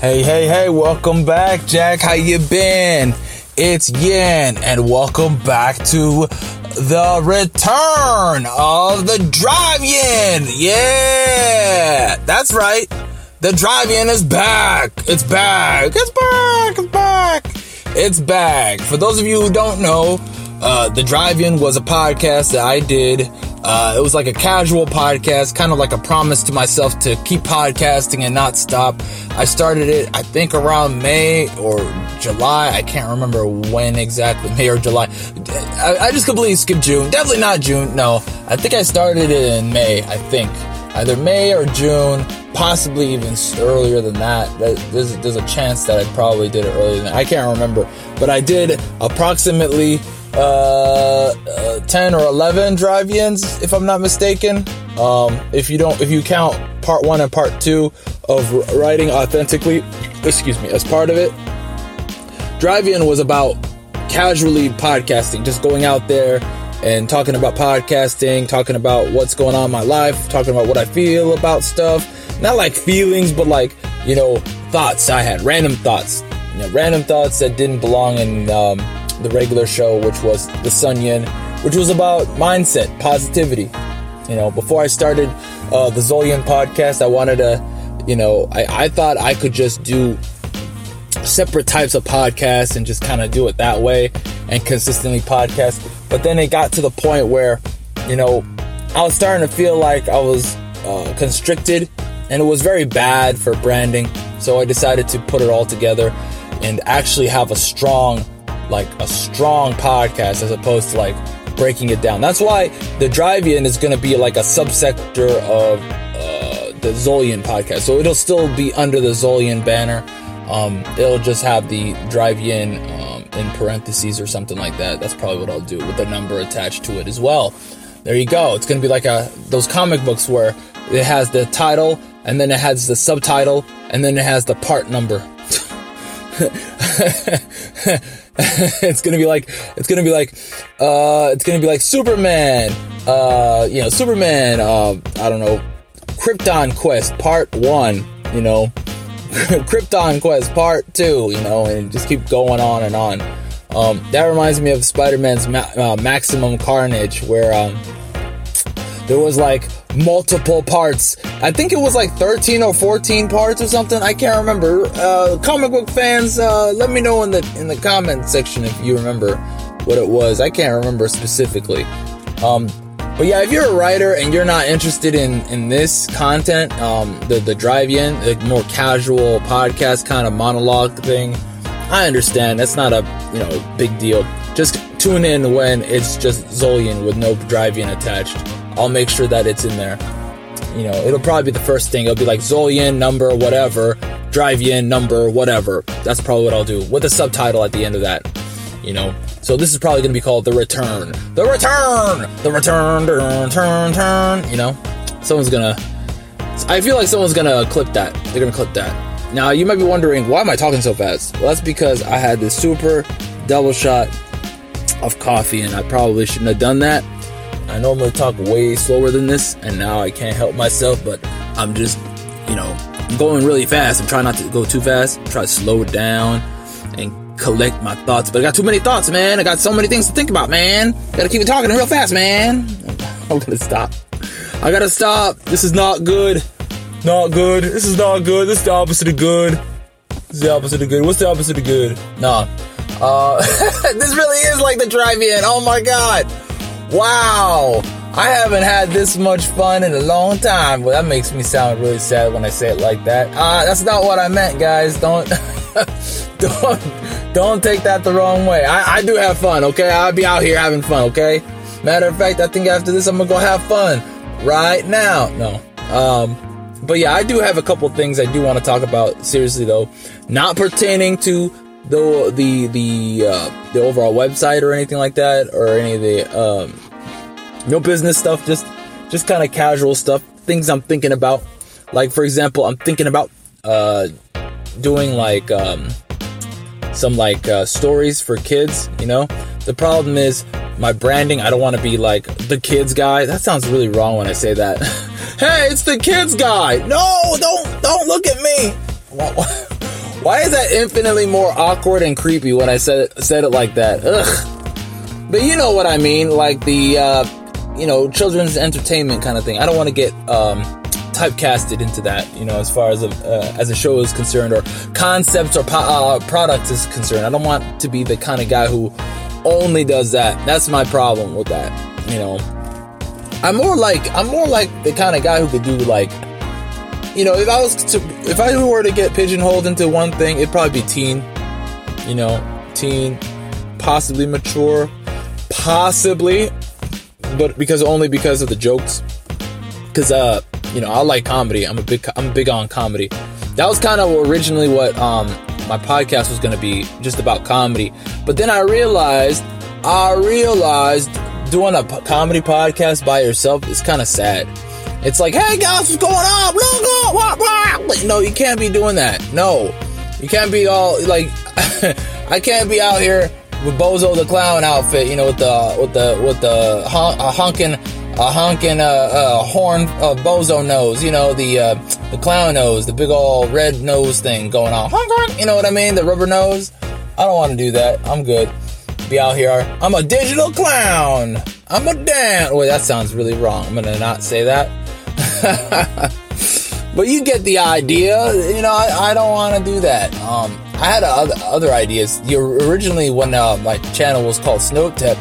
Hey, hey, hey, welcome back, Jack. How you been? It's Yin, and welcome back to the return of the DriveYin. Yeah, that's right. The DriveYin is back. It's back. It's back. It's back. It's back. For those of you who don't know, uh, the DriveYin was a podcast that I did uh, it was like a casual podcast, kind of like a promise to myself to keep podcasting and not stop. I started it, I think, around May or July. I can't remember when exactly, May or July. I, I just completely skipped June. Definitely not June. No, I think I started it in May. I think either May or June, possibly even earlier than that. There's, there's a chance that I probably did it earlier than that. I can't remember, but I did approximately uh, uh, 10 or 11 DriveYins if i'm not mistaken. Um, if you don't if you count part one and part two of writing authentically excuse me as part of it DriveYin was about casually podcasting just going out there and talking about podcasting talking about what's going on in my life talking about what i feel about stuff. Not like feelings but like you know thoughts. I had random thoughts you know, random thoughts that didn't belong in um, the regular show, which was the Sun Yin, which was about mindset, positivity. You know, before I started uh, the Zolyin podcast, I wanted to, you know, I, I thought I could just do separate types of podcasts and just kind of do it that way and consistently podcast. But then it got to the point where, you know, I was starting to feel like I was uh, constricted and it was very bad for branding. So I decided to put it all together and actually have a strong like a strong podcast as opposed to like breaking it down. That's why the DriveYin is going to be like a subsector of uh, the Zolyin podcast. So it'll still be under the Zolyin banner. Um, it'll just have the DriveYin um, in parentheses or something like that. That's probably what I'll do with the number attached to it as well. There you go. It's going to be like a those comic books where it has the title and then it has the subtitle and then it has the part number. it's gonna be like it's gonna be like uh it's gonna be like Superman uh you know Superman uh I don't know Krypton Quest Part One you know. Krypton Quest Part Two you know and just keep going on and on. Um that reminds me of Spider-Man's ma- uh, Maximum Carnage where um there was like multiple parts. I think it was like 13 or 14 parts or something. I can't remember. Uh, comic book fans, uh, let me know in the in the comment section if you remember what it was. I can't remember specifically. Um, but yeah, if you're a writer and you're not interested in in this content, um, the the DriveYin, the more casual podcast kind of monologue thing, I understand. That's not a you know big deal. Just tune in when it's just Zolyin with no DriveYin attached. I'll make sure that it's in there. You know, it'll probably be the first thing. It'll be like Zolyin number whatever, DriveYin number whatever. That's probably what I'll do with a subtitle at the end of that. You know, so this is probably going to be called the return, the return, the return, turn, turn, turn. You know, someone's gonna. I feel like someone's gonna clip that. They're gonna clip that. Now you might be wondering why am I talking so fast? Well, that's because I had this super double shot of coffee, and I probably shouldn't have done that. I normally talk way slower than this, and now I can't help myself, but I'm just, you know, going really fast. I'm trying not to go too fast. Try to slow it down and collect my thoughts. But I got too many thoughts, man. I got so many things to think about, man. Gotta keep it talking real fast, man. I'm gonna stop. I gotta stop. This is not good. Not good. This is not good. This is the opposite of good. This is the opposite of good. What's the opposite of good? Nah. Uh, this really is like the DriveYin. Oh my god. Wow! I haven't had this much fun in a long time. Well, that makes me sound really sad when I say it like that. Uh, that's not what I meant, guys. Don't, don't, don't take that the wrong way. I, I do have fun, okay? I'll be out here having fun, okay? Matter of fact, I think after this, I'm gonna go have fun right now. No. Um, but yeah, I do have a couple things I do want to talk about seriously though, not pertaining to the the the uh, the overall website or anything like that, or any of the um, no business stuff. Just just kind of casual stuff, things I'm thinking about. Like for example, I'm thinking about uh, doing like um, some like uh, stories for kids. You know, the problem is my branding. I don't want to be like the kids guy. That sounds really wrong when I say that. hey, it's the kids guy. No, don't don't look at me. Why is that infinitely more awkward and creepy when I said it, said it like that? Ugh. But you know what I mean, like the uh, you know children's entertainment kind of thing. I don't want to get um, typecasted into that, you know, as far as a uh, as a show is concerned, or concepts or po- uh, products is concerned. I don't want to be the kind of guy who only does that. That's my problem with that. You know, I'm more like I'm more like the kind of guy who could do like, you know, if I was to if I were to get pigeonholed into one thing, it'd probably be teen. You know, teen, possibly mature, possibly, but because only because of the jokes. Because uh, you know, I like comedy. I'm a big I'm big on comedy. That was kind of originally what um my podcast was going to be, just about comedy. But then I realized I realized doing a comedy podcast by yourself is kind of sad. It's like, hey guys, what's going on? Blah, No, you can't be doing that. No, you can't be all like, I can't be out here with Bozo the Clown outfit, you know, with the with the with the hon- uh, honking a honking uh, uh, horn uh, bozo nose, you know, the uh, the clown nose, the big old red nose thing going on. You know what I mean? The rubber nose. I don't want to do that. I'm good. Be out here. I'm a digital clown. I'm a dance. Wait, that sounds really wrong. I'm gonna not say that. but you get the idea. You know, I, I don't want to do that. Um, I had other, other ideas. Originally when uh, my channel was called Snowtip,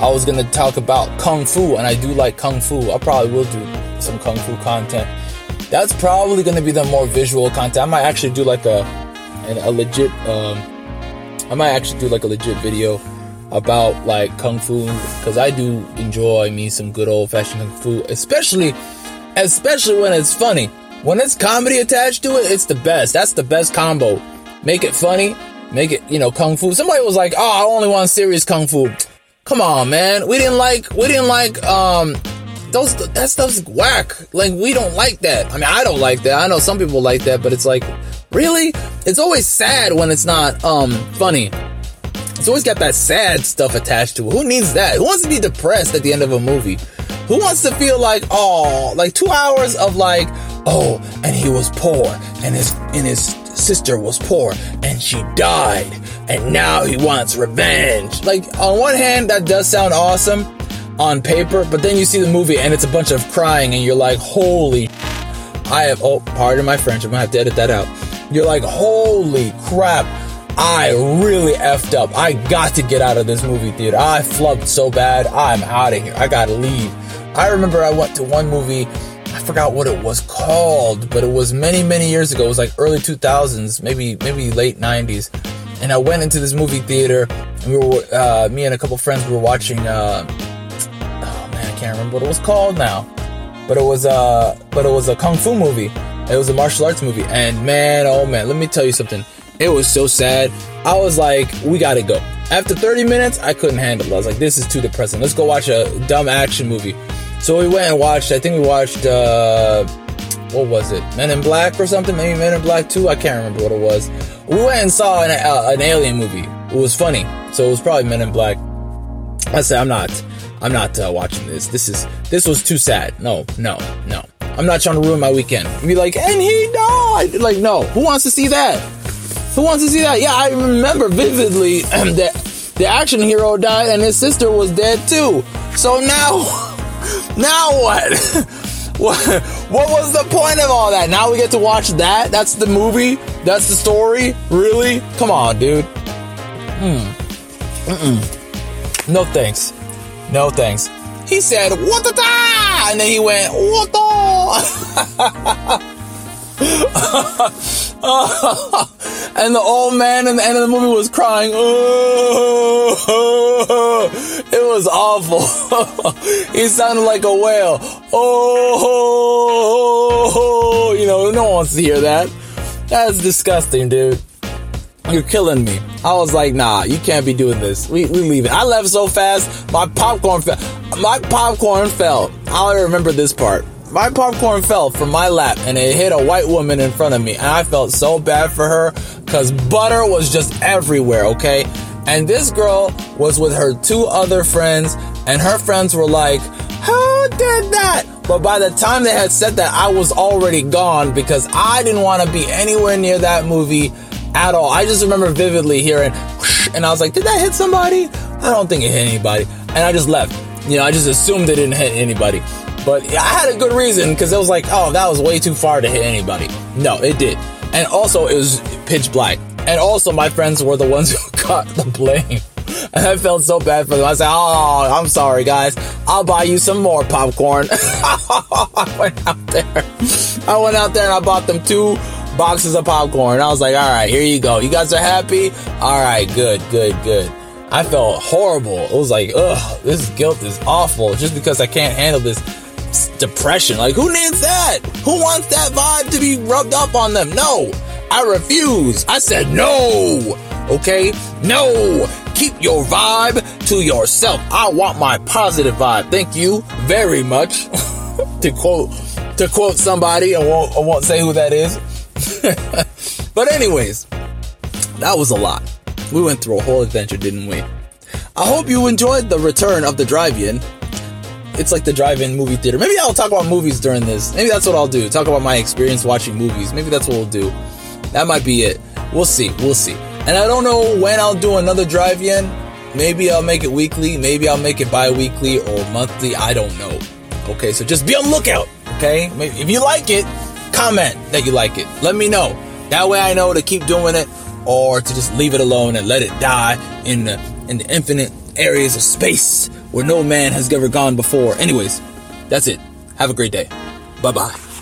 I was gonna talk about kung fu, and I do like kung fu. I probably will do some kung fu content. That's probably gonna be the more visual content. I might actually do like a a legit. Um, I might actually do like a legit video about like kung fu because I do enjoy me some good old fashioned kung fu, especially especially when it's funny. When it's comedy attached to it, it's the best. That's the best combo. Make it funny, make it you know kung fu. Somebody was like, "Oh, I only want serious kung fu." Come on, man. We didn't like we didn't like um those that stuff's whack. Like we don't like that. I mean, I don't like that. I know some people like that, but it's like, really? It's always sad when it's not um funny. It's always got that sad stuff attached to it. Who needs that? Who wants to be depressed at the end of a movie? Who wants to feel like, oh, like two hours of like, oh, and he was poor, and his and his sister was poor, and she died, and now he wants revenge. Like on one hand, that does sound awesome on paper, but then you see the movie and it's a bunch of crying, and you're like, holy, I have. Oh, pardon my French. I'm gonna have to edit that out. You're like, holy crap. I really effed up. I got to get out of this movie theater. I flubbed so bad. I'm out of here. I gotta leave. I remember I went to one movie. I forgot what it was called, but it was many, many years ago. It was like early 2000s, maybe, maybe late 90s. And I went into this movie theater, and we were, uh, me and a couple friends were watching, uh, oh man, I can't remember what it was called now. But it was, uh, but it was a kung fu movie. It was a martial arts movie. And man, oh man, let me tell you something. It was so sad. I was like, we gotta go. After 30 minutes, I couldn't handle it. I was like, this is too depressing. Let's go watch a dumb action movie. So we went and watched, I think we watched, uh, what was it? Men in Black or something? Maybe Men in Black 2? I can't remember what it was. We went and saw an, uh, an alien movie. It was funny. So it was probably Men in Black. I said, I'm not, I'm not uh, watching this. This is, this was too sad. No, no, no. I'm not trying to ruin my weekend. Be like, and he died. Like, no. Who wants to see that? Who wants to see that? Yeah, I remember vividly that the action hero died and his sister was dead too. So now, now what? what? What was the point of all that? Now we get to watch that? That's the movie? That's the story? Really? Come on, dude. Hmm. Mm-mm. No thanks. No thanks. He said, what the da? And then he went, what the? and the old man in the end of the movie was crying. Oh, it was awful. he sounded like a whale. Oh, you know, no one wants to hear that. That's disgusting, dude. You're killing me. I was like, nah, you can't be doing this. We, we leave it. I left so fast, my popcorn fell. My popcorn fell. I remember this part my popcorn fell from my lap and it hit a white woman in front of me. And I felt so bad for her because butter was just everywhere, okay? And this girl was with her two other friends, and her friends were like, Who did that? But by the time they had said that, I was already gone because I didn't want to be anywhere near that movie at all. I just remember vividly hearing, and I was like, did that hit somebody? I don't think it hit anybody. And I just left. You know, I just assumed it didn't hit anybody. But I had a good reason because it was like, oh, that was way too far to hit anybody. No, it did. And also, it was pitch black. And also, my friends were the ones who got the blame. And I felt so bad for them. I said, Oh, I'm sorry, guys. I'll buy you some more popcorn. I went out there. I went out there and I bought them two boxes of popcorn. I was like, All right, here you go. You guys are happy? All right, good, good, good. I felt horrible. It was like, ugh, this guilt is awful just because I can't handle this depression. Like, who needs that? Who wants that vibe to be rubbed up on them? No, I refuse. I said no. Okay? No. Keep your vibe to yourself. I want my positive vibe. Thank you very much. to quote to quote somebody, I won't, I won't say who that is. but anyways, that was a lot. We went through a whole adventure, didn't we? I hope you enjoyed the return of the DriveYin. It's like the drive-in movie theater. Maybe I'll talk about movies during this. Maybe that's what I'll do. Talk about my experience watching movies. Maybe that's what we'll do. That might be it. We'll see. We'll see. And I don't know when I'll do another DriveYin. Maybe I'll make it weekly. Maybe I'll make it bi weekly or monthly. I don't know. Okay, so just be on lookout. Okay, if you like it, comment that you like it. Let me know. That way I know to keep doing it or to just leave it alone and let it die in the in the infinite areas of space where no man has ever gone before. Anyways, that's it. Have a great day. Bye bye.